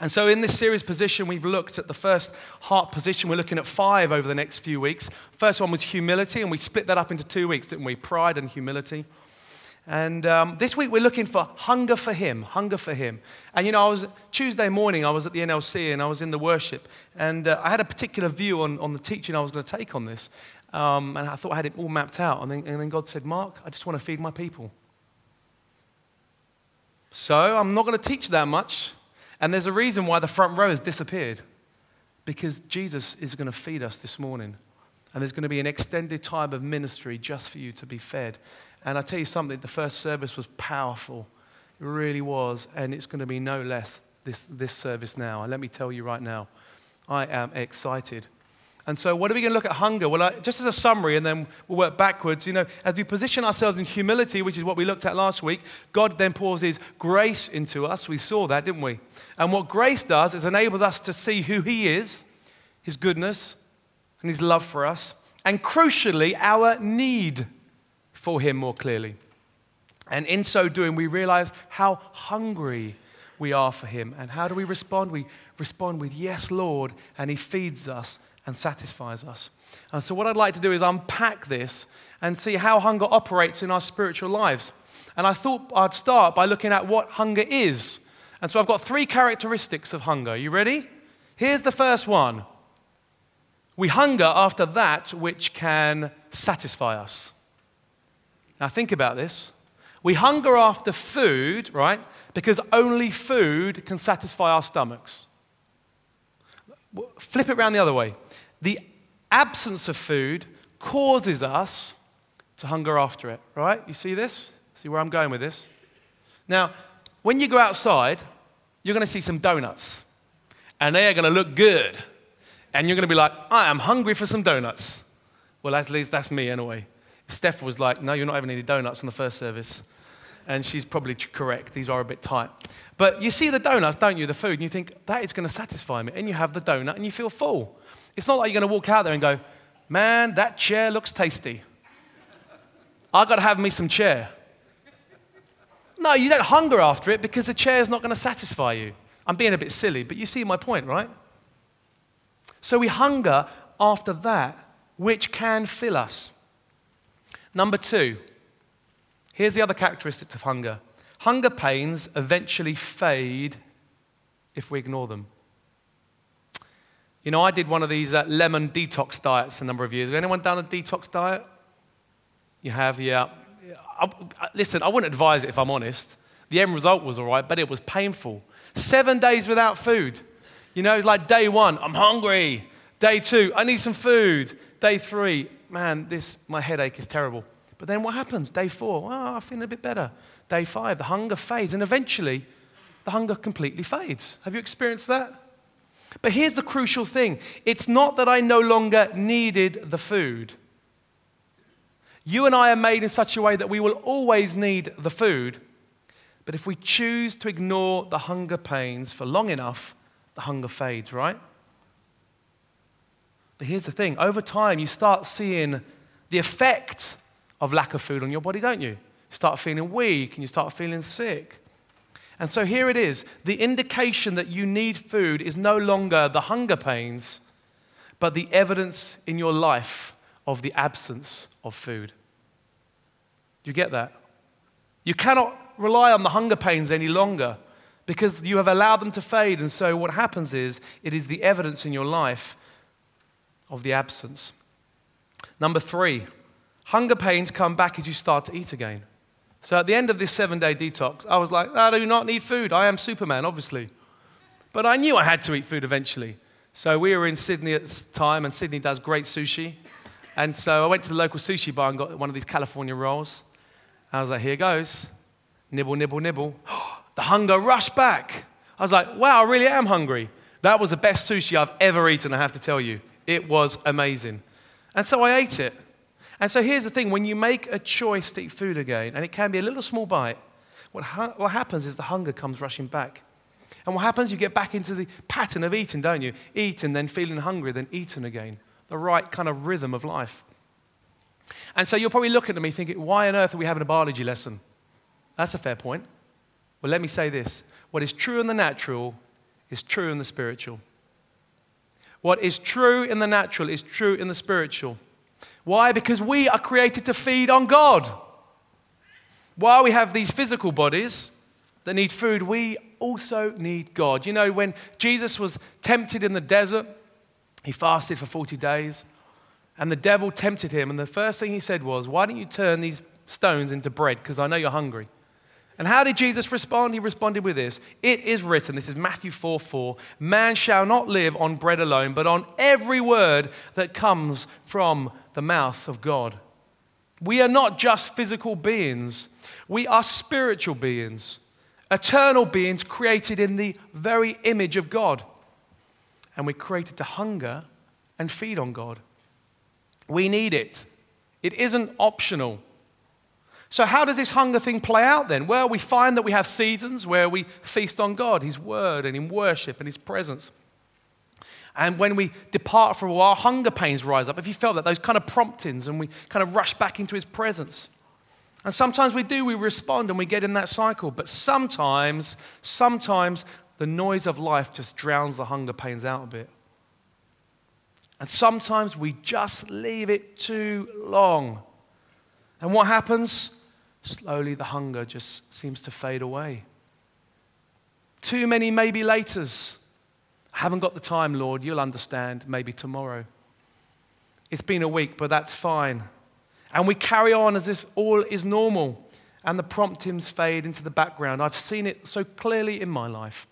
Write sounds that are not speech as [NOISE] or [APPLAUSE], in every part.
And so, in this series position, we've looked at the first heart position. We're looking at five over the next few weeks. First one was humility, and we split that up into two weeks, didn't we? Pride and humility. And um, this week we're looking for hunger for Him, hunger for Him. And you know, I was Tuesday morning, I was at the NLC and I was in the worship, and uh, I had a particular view on, on the teaching I was going to take on this. Um, and I thought I had it all mapped out. And then, and then God said, Mark, I just want to feed my people. So I'm not going to teach that much. And there's a reason why the front row has disappeared. Because Jesus is going to feed us this morning. And there's going to be an extended time of ministry just for you to be fed. And I tell you something, the first service was powerful. It really was. And it's going to be no less this, this service now. And let me tell you right now, I am excited. And so, what are we going to look at hunger? Well, just as a summary, and then we'll work backwards. You know, as we position ourselves in humility, which is what we looked at last week, God then pours His grace into us. We saw that, didn't we? And what grace does is enables us to see who He is, His goodness, and His love for us, and crucially, our need for Him more clearly. And in so doing, we realize how hungry we are for Him. And how do we respond? We respond with, Yes, Lord, and He feeds us and satisfies us. And so, what I'd like to do is unpack this and see how hunger operates in our spiritual lives. And I thought I'd start by looking at what hunger is. And so, I've got three characteristics of hunger. You ready? Here's the first one we hunger after that which can satisfy us. Now, think about this. We hunger after food, right? Because only food can satisfy our stomachs. Flip it around the other way. The absence of food causes us to hunger after it, right? You see this? See where I'm going with this? Now, when you go outside, you're going to see some donuts, and they are going to look good. And you're going to be like, I am hungry for some donuts. Well, at least that's me anyway. Steph was like, No, you're not having any donuts on the first service. And she's probably correct. These are a bit tight. But you see the donuts, don't you? The food, and you think, That is going to satisfy me. And you have the donut and you feel full. It's not like you're going to walk out there and go, Man, that chair looks tasty. I've got to have me some chair. No, you don't hunger after it because the chair is not going to satisfy you. I'm being a bit silly, but you see my point, right? So we hunger after that which can fill us. Number two, here's the other characteristics of hunger hunger pains eventually fade if we ignore them. You know, I did one of these uh, lemon detox diets a number of years ago. Anyone done a detox diet? You have, yeah. I, listen, I wouldn't advise it if I'm honest. The end result was all right, but it was painful. Seven days without food. You know, it's like day one, I'm hungry. Day two, I need some food. Day three, man, this my headache is terrible. But then what happens? Day four, ah, oh, I feel a bit better. Day five, the hunger fades, and eventually the hunger completely fades. Have you experienced that? But here's the crucial thing it's not that I no longer needed the food. You and I are made in such a way that we will always need the food. But if we choose to ignore the hunger pains for long enough, the hunger fades, right? But here's the thing over time, you start seeing the effect of lack of food on your body, don't you? Start feeling weak and you start feeling sick. And so here it is the indication that you need food is no longer the hunger pains, but the evidence in your life of the absence of food. You get that? You cannot rely on the hunger pains any longer because you have allowed them to fade. And so what happens is it is the evidence in your life of the absence. Number three, hunger pains come back as you start to eat again. So at the end of this seven day detox, I was like, I do not need food. I am Superman, obviously. But I knew I had to eat food eventually. So we were in Sydney at the time, and Sydney does great sushi. And so I went to the local sushi bar and got one of these California rolls. I was like, here goes. Nibble, nibble, nibble. [GASPS] the hunger rushed back. I was like, wow, I really am hungry. That was the best sushi I've ever eaten, I have to tell you. It was amazing. And so I ate it. And so here's the thing when you make a choice to eat food again, and it can be a little small bite, what, ha- what happens is the hunger comes rushing back. And what happens, you get back into the pattern of eating, don't you? Eat and then feeling hungry, then eating again. The right kind of rhythm of life. And so you're probably looking at me thinking, why on earth are we having a biology lesson? That's a fair point. Well, let me say this what is true in the natural is true in the spiritual. What is true in the natural is true in the spiritual. Why? Because we are created to feed on God. While we have these physical bodies that need food, we also need God. You know, when Jesus was tempted in the desert, he fasted for 40 days, and the devil tempted him. And the first thing he said was, Why don't you turn these stones into bread? Because I know you're hungry. And how did Jesus respond? He responded with this It is written, this is Matthew 4 4, man shall not live on bread alone, but on every word that comes from the mouth of God. We are not just physical beings, we are spiritual beings, eternal beings created in the very image of God. And we're created to hunger and feed on God. We need it, it isn't optional. So, how does this hunger thing play out then? Well, we find that we have seasons where we feast on God, His Word, and in worship and His presence. And when we depart for a while, hunger pains rise up. If you felt that, those kind of promptings, and we kind of rush back into His presence. And sometimes we do, we respond and we get in that cycle. But sometimes, sometimes the noise of life just drowns the hunger pains out a bit. And sometimes we just leave it too long. And what happens? Slowly the hunger just seems to fade away. Too many maybe laters. I haven't got the time, Lord. You'll understand maybe tomorrow. It's been a week, but that's fine. And we carry on as if all is normal and the promptings fade into the background. I've seen it so clearly in my life.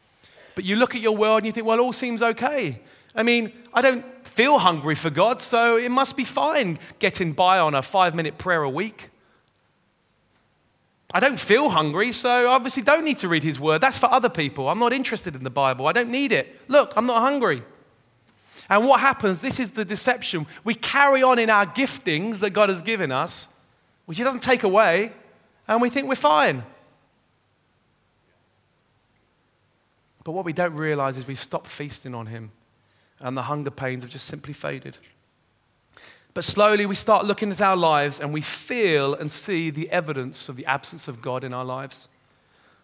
But you look at your world and you think, well, all seems okay. I mean, I don't feel hungry for God, so it must be fine getting by on a five minute prayer a week. I don't feel hungry, so I obviously don't need to read his word. That's for other people. I'm not interested in the Bible. I don't need it. Look, I'm not hungry. And what happens, this is the deception. We carry on in our giftings that God has given us, which He doesn't take away, and we think we're fine. But what we don't realize is we've stopped feasting on Him and the hunger pains have just simply faded. But slowly we start looking at our lives and we feel and see the evidence of the absence of God in our lives.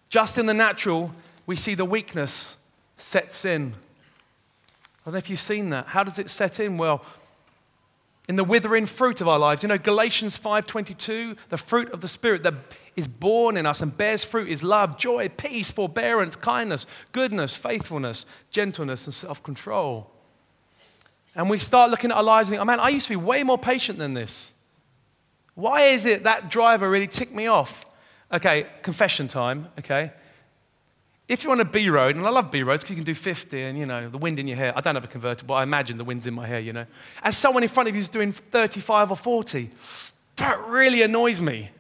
Just in the natural, we see the weakness sets in. I don't know if you've seen that. How does it set in? Well, in the withering fruit of our lives. You know, Galatians 5:22, the fruit of the spirit that is born in us and bears fruit is love, joy, peace, forbearance, kindness, goodness, faithfulness, gentleness and self-control. And we start looking at our lives and think, oh man, I used to be way more patient than this. Why is it that driver really ticked me off? Okay, confession time, okay? If you're on a B road, and I love B roads because you can do 50 and, you know, the wind in your hair. I don't have a convertible, but I imagine the wind's in my hair, you know. As someone in front of you is doing 35 or 40. That really annoys me.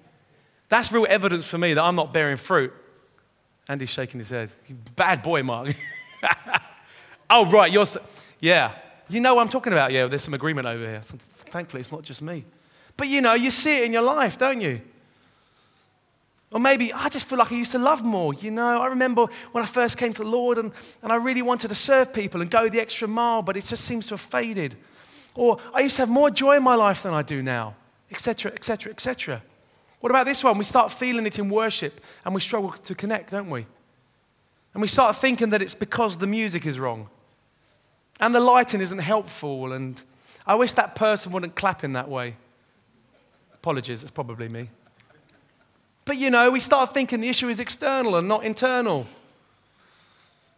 That's real evidence for me that I'm not bearing fruit. Andy's shaking his head. Bad boy, Mark. [LAUGHS] oh, right, you're. Yeah, you know what I'm talking about? Yeah, there's some agreement over here. So thankfully, it's not just me. But you know, you see it in your life, don't you? Or maybe I just feel like I used to love more. You know, I remember when I first came to the Lord and, and I really wanted to serve people and go the extra mile, but it just seems to have faded. Or I used to have more joy in my life than I do now, etc., etc., etc. What about this one? We start feeling it in worship and we struggle to connect, don't we? And we start thinking that it's because the music is wrong and the lighting isn't helpful. And I wish that person wouldn't clap in that way. Apologies, it's probably me. But you know, we start thinking the issue is external and not internal.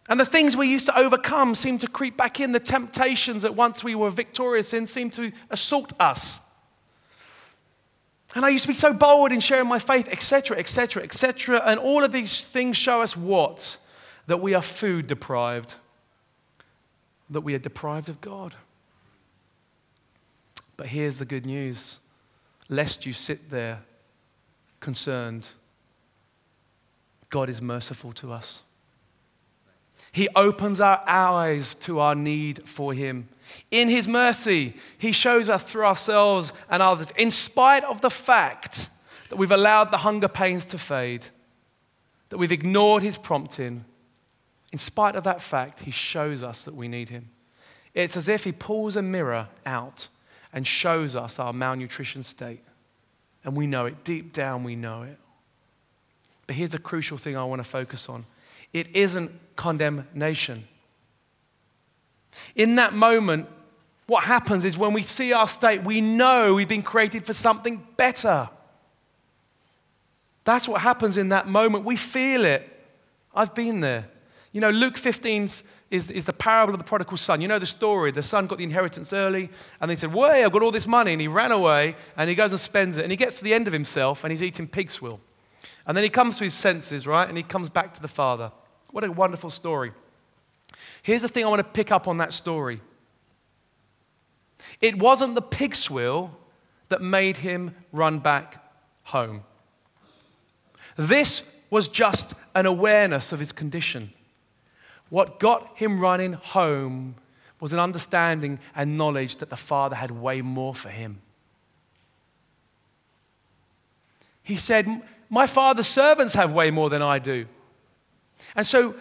And the things we used to overcome seem to creep back in. The temptations that once we were victorious in seem to assault us. And I used to be so bold in sharing my faith, etc., etc., etc. And all of these things show us what? That we are food deprived that we are deprived of God. But here's the good news lest you sit there concerned, God is merciful to us. He opens our eyes to our need for Him. In His mercy, He shows us through ourselves and others, in spite of the fact that we've allowed the hunger pains to fade, that we've ignored His prompting, in spite of that fact, he shows us that we need him. It's as if he pulls a mirror out and shows us our malnutrition state. And we know it. Deep down, we know it. But here's a crucial thing I want to focus on it isn't condemnation. In that moment, what happens is when we see our state, we know we've been created for something better. That's what happens in that moment. We feel it. I've been there. You know, Luke 15 is, is the parable of the prodigal son. You know the story. The son got the inheritance early, and he said, Way, I've got all this money. And he ran away, and he goes and spends it. And he gets to the end of himself, and he's eating pig's swill. And then he comes to his senses, right? And he comes back to the father. What a wonderful story. Here's the thing I want to pick up on that story it wasn't the pig's swill that made him run back home. This was just an awareness of his condition. What got him running home was an understanding and knowledge that the Father had way more for him. He said, My Father's servants have way more than I do. And so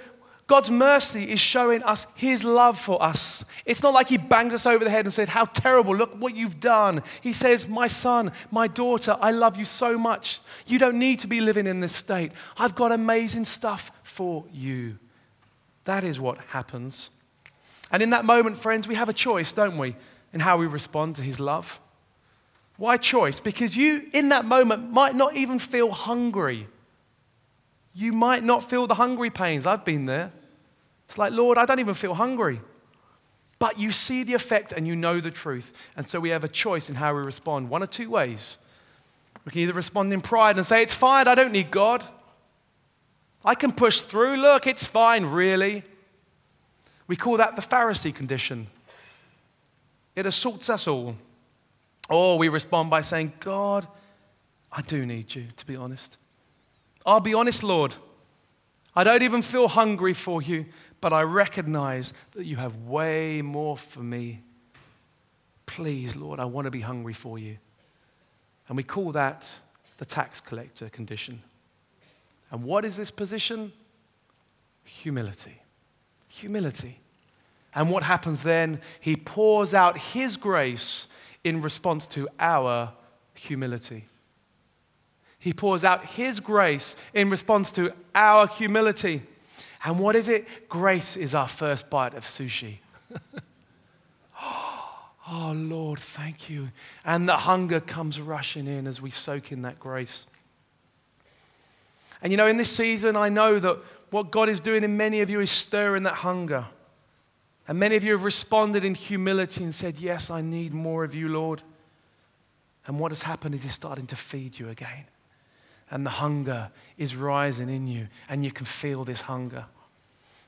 God's mercy is showing us His love for us. It's not like He bangs us over the head and said, How terrible, look what you've done. He says, My son, my daughter, I love you so much. You don't need to be living in this state. I've got amazing stuff for you. That is what happens. And in that moment, friends, we have a choice, don't we, in how we respond to His love. Why choice? Because you, in that moment, might not even feel hungry. You might not feel the hungry pains. I've been there. It's like, Lord, I don't even feel hungry. But you see the effect and you know the truth. And so we have a choice in how we respond. One or two ways. We can either respond in pride and say, It's fine, I don't need God. I can push through. Look, it's fine, really. We call that the Pharisee condition. It assaults us all. Or we respond by saying, God, I do need you, to be honest. I'll be honest, Lord. I don't even feel hungry for you, but I recognize that you have way more for me. Please, Lord, I want to be hungry for you. And we call that the tax collector condition. And what is this position? Humility. Humility. And what happens then? He pours out his grace in response to our humility. He pours out his grace in response to our humility. And what is it? Grace is our first bite of sushi. [GASPS] oh, Lord, thank you. And the hunger comes rushing in as we soak in that grace. And you know, in this season, I know that what God is doing in many of you is stirring that hunger. And many of you have responded in humility and said, Yes, I need more of you, Lord. And what has happened is He's starting to feed you again and the hunger is rising in you, and you can feel this hunger.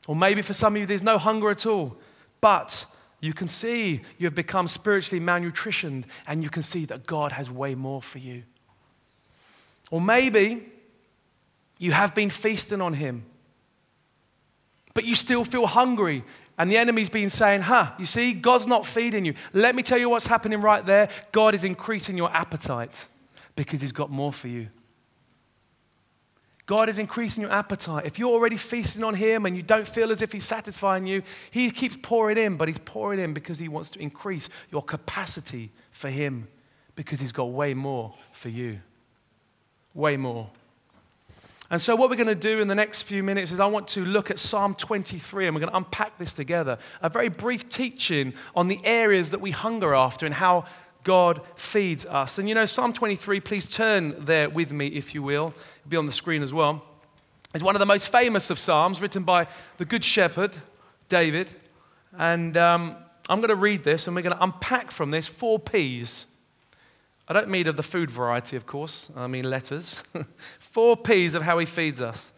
Or maybe for some of you, there's no hunger at all, but you can see you have become spiritually malnutritioned, and you can see that God has way more for you. Or maybe you have been feasting on Him, but you still feel hungry. And the enemy's been saying, huh, you see, God's not feeding you. Let me tell you what's happening right there. God is increasing your appetite because He's got more for you. God is increasing your appetite. If you're already feasting on Him and you don't feel as if He's satisfying you, He keeps pouring in, but He's pouring in because He wants to increase your capacity for Him because He's got way more for you. Way more. And so, what we're going to do in the next few minutes is I want to look at Psalm 23 and we're going to unpack this together. A very brief teaching on the areas that we hunger after and how God feeds us. And you know, Psalm 23, please turn there with me, if you will. It'll be on the screen as well. It's one of the most famous of Psalms, written by the Good Shepherd, David. And um, I'm going to read this and we're going to unpack from this four P's. I don't mean of the food variety, of course, I mean letters. [LAUGHS] four P's of how he feeds us.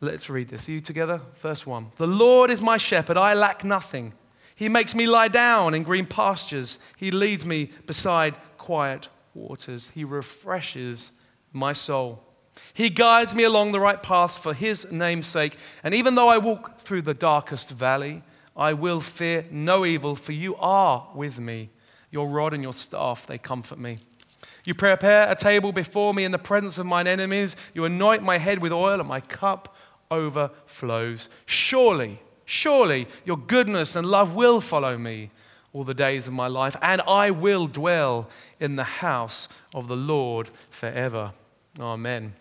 Let's read this. Are you together? First one. The Lord is my shepherd, I lack nothing. He makes me lie down in green pastures. He leads me beside quiet waters. He refreshes my soul. He guides me along the right paths for his name's sake. And even though I walk through the darkest valley, I will fear no evil, for you are with me. Your rod and your staff, they comfort me. You prepare a table before me in the presence of mine enemies. You anoint my head with oil, and my cup overflows. Surely Surely your goodness and love will follow me all the days of my life, and I will dwell in the house of the Lord forever. Amen.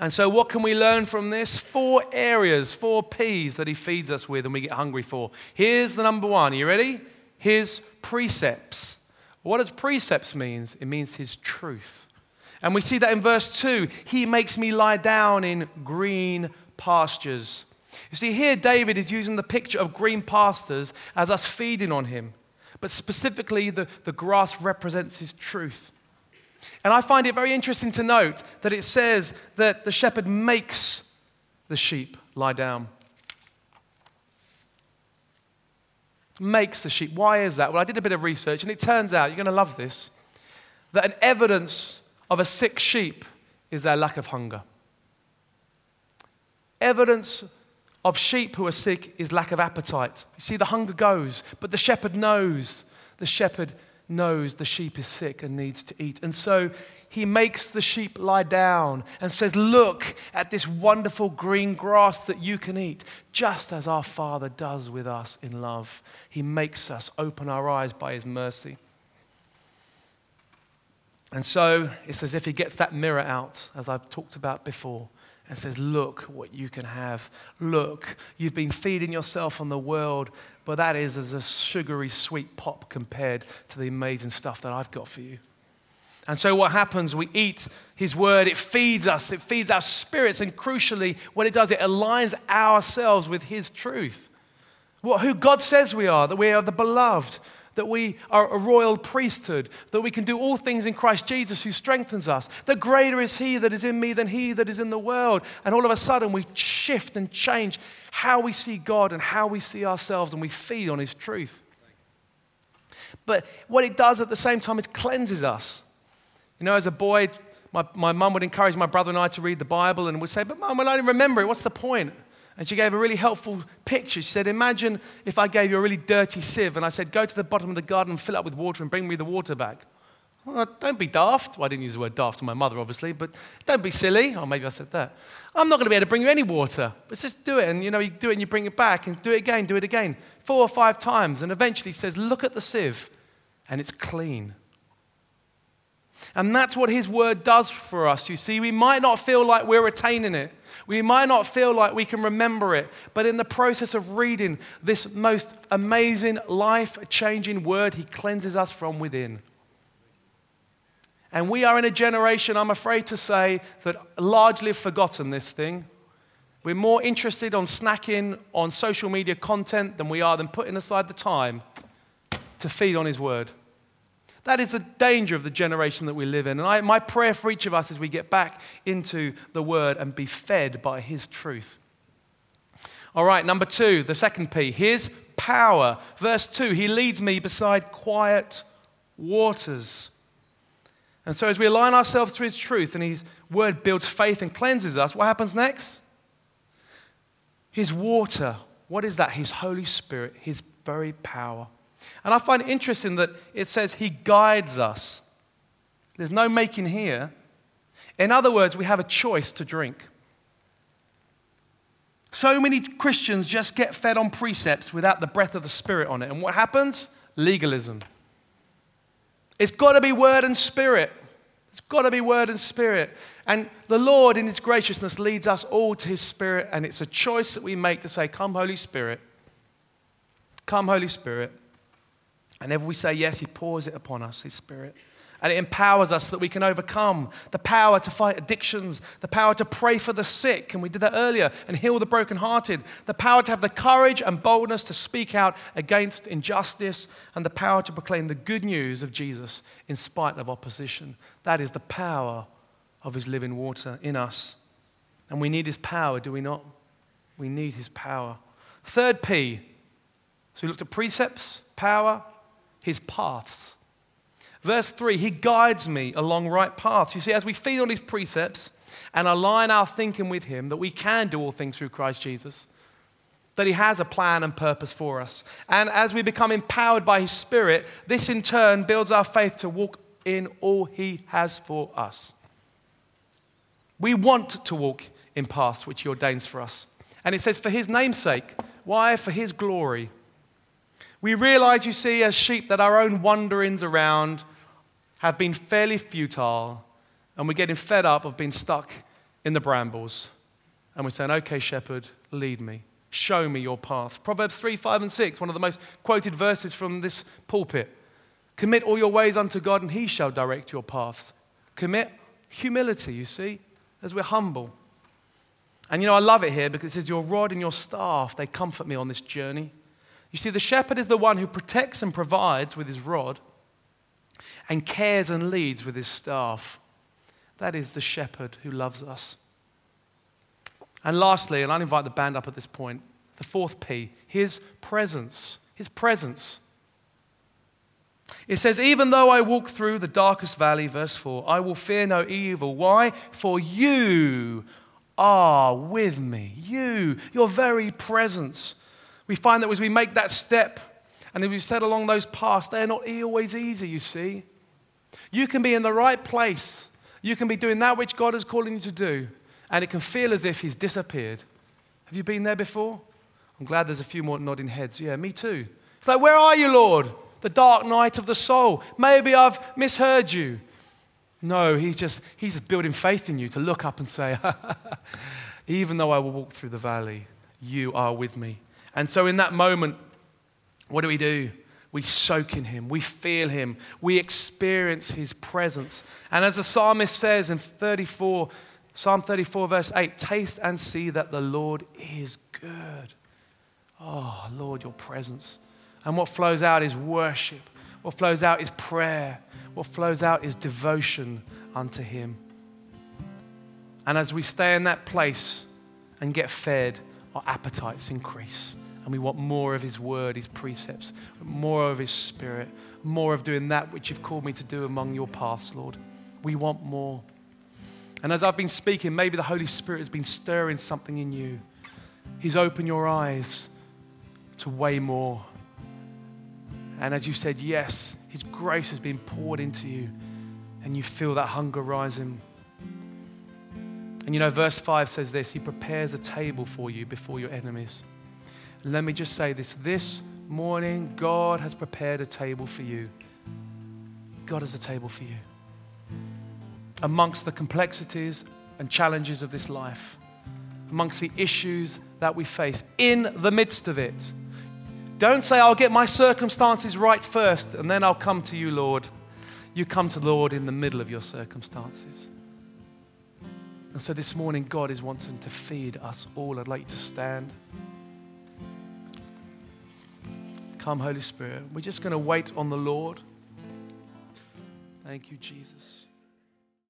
And so, what can we learn from this? Four areas, four P's that he feeds us with and we get hungry for. Here's the number one. Are you ready? His precepts. What does precepts mean? It means his truth. And we see that in verse 2. He makes me lie down in green pastures. You see, here David is using the picture of green pastures as us feeding on him. But specifically, the, the grass represents his truth. And I find it very interesting to note that it says that the shepherd makes the sheep lie down. Makes the sheep. Why is that? Well, I did a bit of research, and it turns out, you're going to love this, that an evidence of a sick sheep is their lack of hunger. Evidence of sheep who are sick is lack of appetite. You see, the hunger goes, but the shepherd knows. The shepherd knows the sheep is sick and needs to eat. And so he makes the sheep lie down and says, Look at this wonderful green grass that you can eat, just as our Father does with us in love. He makes us open our eyes by his mercy. And so it's as if he gets that mirror out, as I've talked about before, and says, Look what you can have. Look, you've been feeding yourself on the world, but that is as a sugary sweet pop compared to the amazing stuff that I've got for you. And so, what happens? We eat His Word, it feeds us, it feeds our spirits, and crucially, what it does, it aligns ourselves with His truth. What, who God says we are, that we are the beloved, that we are a royal priesthood, that we can do all things in Christ Jesus who strengthens us. The greater is He that is in me than He that is in the world. And all of a sudden, we shift and change how we see God and how we see ourselves, and we feed on His truth. But what it does at the same time, is cleanses us. You know, as a boy, my, my mum would encourage my brother and I to read the Bible and would say, But mum, when I don't remember it, what's the point? And she gave a really helpful picture. She said, Imagine if I gave you a really dirty sieve and I said, Go to the bottom of the garden and fill it up with water and bring me the water back. Well, don't be daft. Well, I didn't use the word daft to my mother, obviously, but don't be silly. Or maybe I said that. I'm not going to be able to bring you any water. But just do it. And you know, you do it and you bring it back and do it again, do it again. Four or five times. And eventually says, Look at the sieve. And it's clean. And that's what His Word does for us. You see, we might not feel like we're retaining it, we might not feel like we can remember it, but in the process of reading this most amazing, life changing Word, He cleanses us from within. And we are in a generation, I'm afraid to say, that largely have forgotten this thing. We're more interested on snacking on social media content than we are than putting aside the time to feed on His Word. That is the danger of the generation that we live in. And I, my prayer for each of us is we get back into the Word and be fed by His truth. All right, number two, the second P, His power. Verse 2 He leads me beside quiet waters. And so, as we align ourselves to His truth and His Word builds faith and cleanses us, what happens next? His water. What is that? His Holy Spirit, His very power. And I find it interesting that it says he guides us. There's no making here. In other words, we have a choice to drink. So many Christians just get fed on precepts without the breath of the Spirit on it. And what happens? Legalism. It's got to be word and spirit. It's got to be word and spirit. And the Lord, in His graciousness, leads us all to His Spirit. And it's a choice that we make to say, Come, Holy Spirit. Come, Holy Spirit. And if we say yes, He pours it upon us, His Spirit. And it empowers us that we can overcome the power to fight addictions, the power to pray for the sick, and we did that earlier, and heal the brokenhearted, the power to have the courage and boldness to speak out against injustice, and the power to proclaim the good news of Jesus in spite of opposition. That is the power of His living water in us. And we need His power, do we not? We need His power. Third P. So we looked at precepts, power, his paths. Verse 3 He guides me along right paths. You see, as we feed on his precepts and align our thinking with him, that we can do all things through Christ Jesus, that he has a plan and purpose for us. And as we become empowered by his spirit, this in turn builds our faith to walk in all he has for us. We want to walk in paths which he ordains for us. And it says, for his name's sake. Why? For his glory. We realize, you see, as sheep, that our own wanderings around have been fairly futile, and we're getting fed up of being stuck in the brambles. And we're saying, okay, shepherd, lead me. Show me your path. Proverbs 3, 5, and 6, one of the most quoted verses from this pulpit. Commit all your ways unto God, and he shall direct your paths. Commit humility, you see, as we're humble. And you know, I love it here because it says, Your rod and your staff, they comfort me on this journey. You see, the shepherd is the one who protects and provides with his rod and cares and leads with his staff. That is the shepherd who loves us. And lastly, and I'll invite the band up at this point, the fourth P, his presence. His presence. It says, Even though I walk through the darkest valley, verse 4, I will fear no evil. Why? For you are with me. You, your very presence. We find that as we make that step, and as we said along those paths, they're not always easy, you see. You can be in the right place. You can be doing that which God is calling you to do, and it can feel as if He's disappeared. Have you been there before? I'm glad there's a few more nodding heads. Yeah, me too. It's like, where are you, Lord? The dark night of the soul. Maybe I've misheard you. No, he's just he's building faith in you to look up and say, [LAUGHS] even though I will walk through the valley, you are with me. And so in that moment, what do we do? We soak in him, we feel him, we experience his presence. And as the psalmist says in 34, Psalm 34, verse 8, taste and see that the Lord is good. Oh, Lord, your presence. And what flows out is worship. What flows out is prayer. What flows out is devotion unto Him. And as we stay in that place and get fed, our appetites increase. And we want more of His word, His precepts, more of His spirit, more of doing that which you've called me to do among your paths, Lord. We want more. And as I've been speaking, maybe the Holy Spirit has been stirring something in you. He's opened your eyes to way more. And as you said, yes, His grace has been poured into you, and you feel that hunger rising. And you know, verse 5 says this He prepares a table for you before your enemies. Let me just say this this morning, God has prepared a table for you. God has a table for you. Amongst the complexities and challenges of this life, amongst the issues that we face, in the midst of it, don't say, I'll get my circumstances right first and then I'll come to you, Lord. You come to the Lord in the middle of your circumstances. And so this morning, God is wanting to feed us all. I'd like you to stand. Come, Holy Spirit. We're just going to wait on the Lord. Thank you, Jesus.